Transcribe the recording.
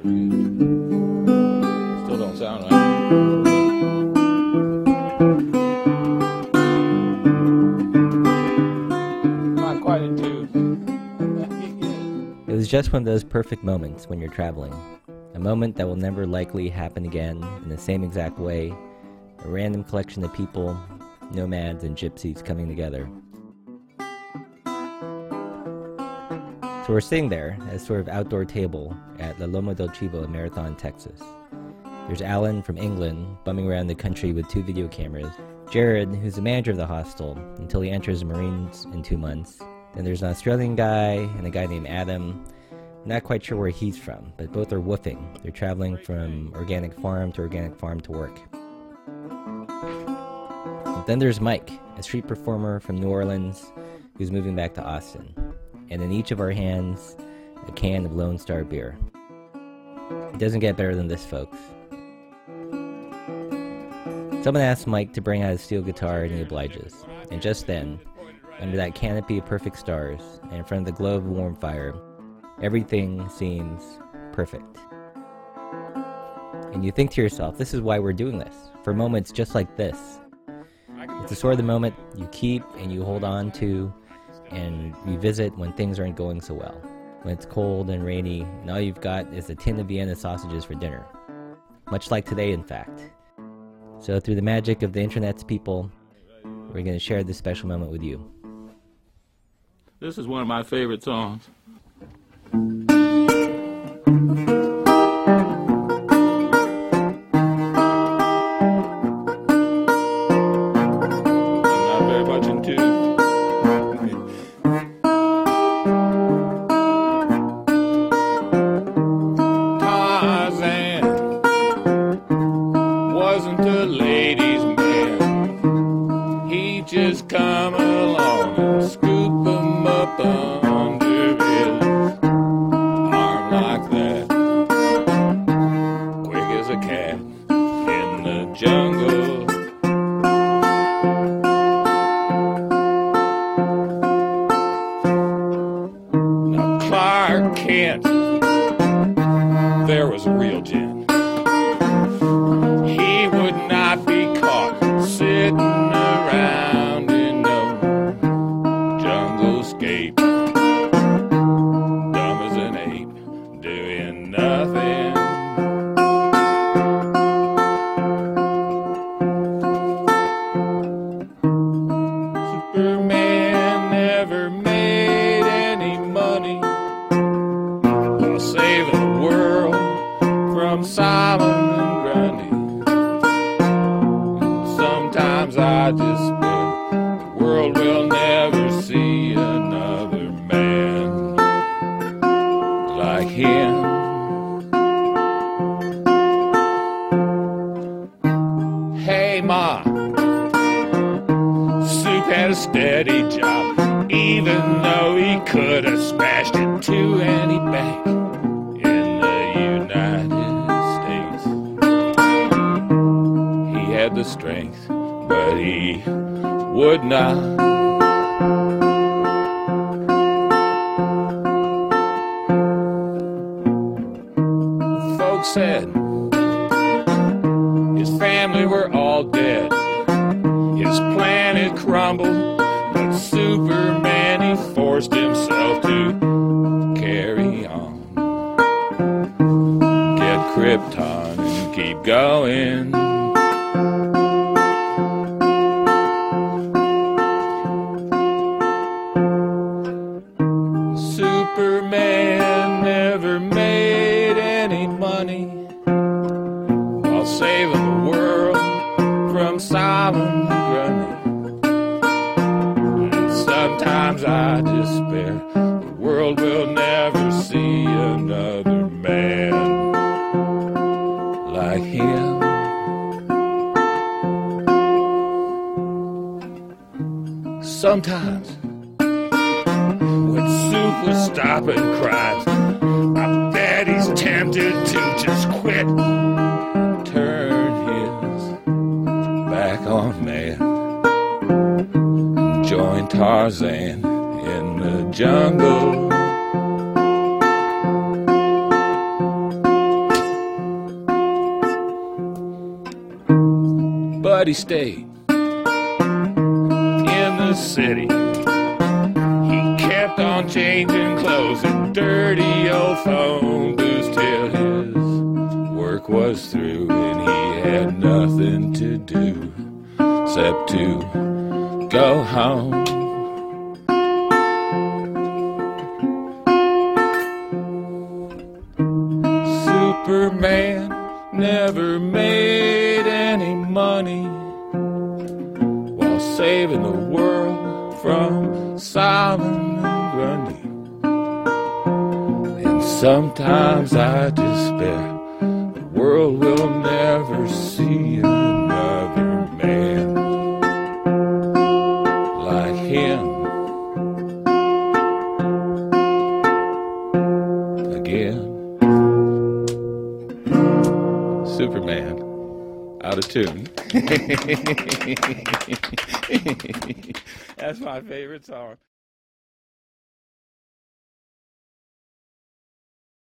Still don't sound right. Not quite in tune. It was just one of those perfect moments when you're traveling. A moment that will never likely happen again in the same exact way. A random collection of people, nomads, and gypsies coming together. So we're sitting there at a sort of outdoor table at La Loma del Chivo in Marathon, Texas. There's Alan from England bumming around the country with two video cameras. Jared, who's the manager of the hostel until he enters the Marines in two months. Then there's an Australian guy and a guy named Adam. Not quite sure where he's from, but both are woofing. They're traveling from organic farm to organic farm to work. Then there's Mike, a street performer from New Orleans who's moving back to Austin. And in each of our hands, a can of Lone Star beer. It doesn't get better than this, folks. Someone asks Mike to bring out his steel guitar and he obliges. And just then, under that canopy of perfect stars, and in front of the glow of a warm fire, everything seems perfect. And you think to yourself, this is why we're doing this. For moments just like this. It's the sort of the moment you keep and you hold on to and revisit when things aren't going so well. When it's cold and rainy, and all you've got is a tin of Vienna sausages for dinner. Much like today, in fact. So, through the magic of the internet's people, we're going to share this special moment with you. This is one of my favorite songs. Just come along and scoop 'em up under his arm like that. Quick as a cat in the jungle. Now Clark Kent, there was a real gent. Never made any money while saving the world from Solomon Grundy. And sometimes I just bet the world will never see another man like him. Steady job, even though he could have smashed into any bank in the United States. He had the strength, but he would not. Folks said his family were all dead. His planet crumbled, but Superman forced himself to carry on. Get Krypton and keep going. Superman never made any money while saving the world from Solomon sometimes I despair the world will never see another man like him. Sometimes when Soup was stopping crimes, join Tarzan in the jungle. but he stayed in the city. He kept on changing clothes and dirty old phone booths till his work was through and he had nothing to do except to go home. Superman never made any money while saving the world from and Grundy. And sometimes I despair the world will never see another man Out of tune. That's my favorite song.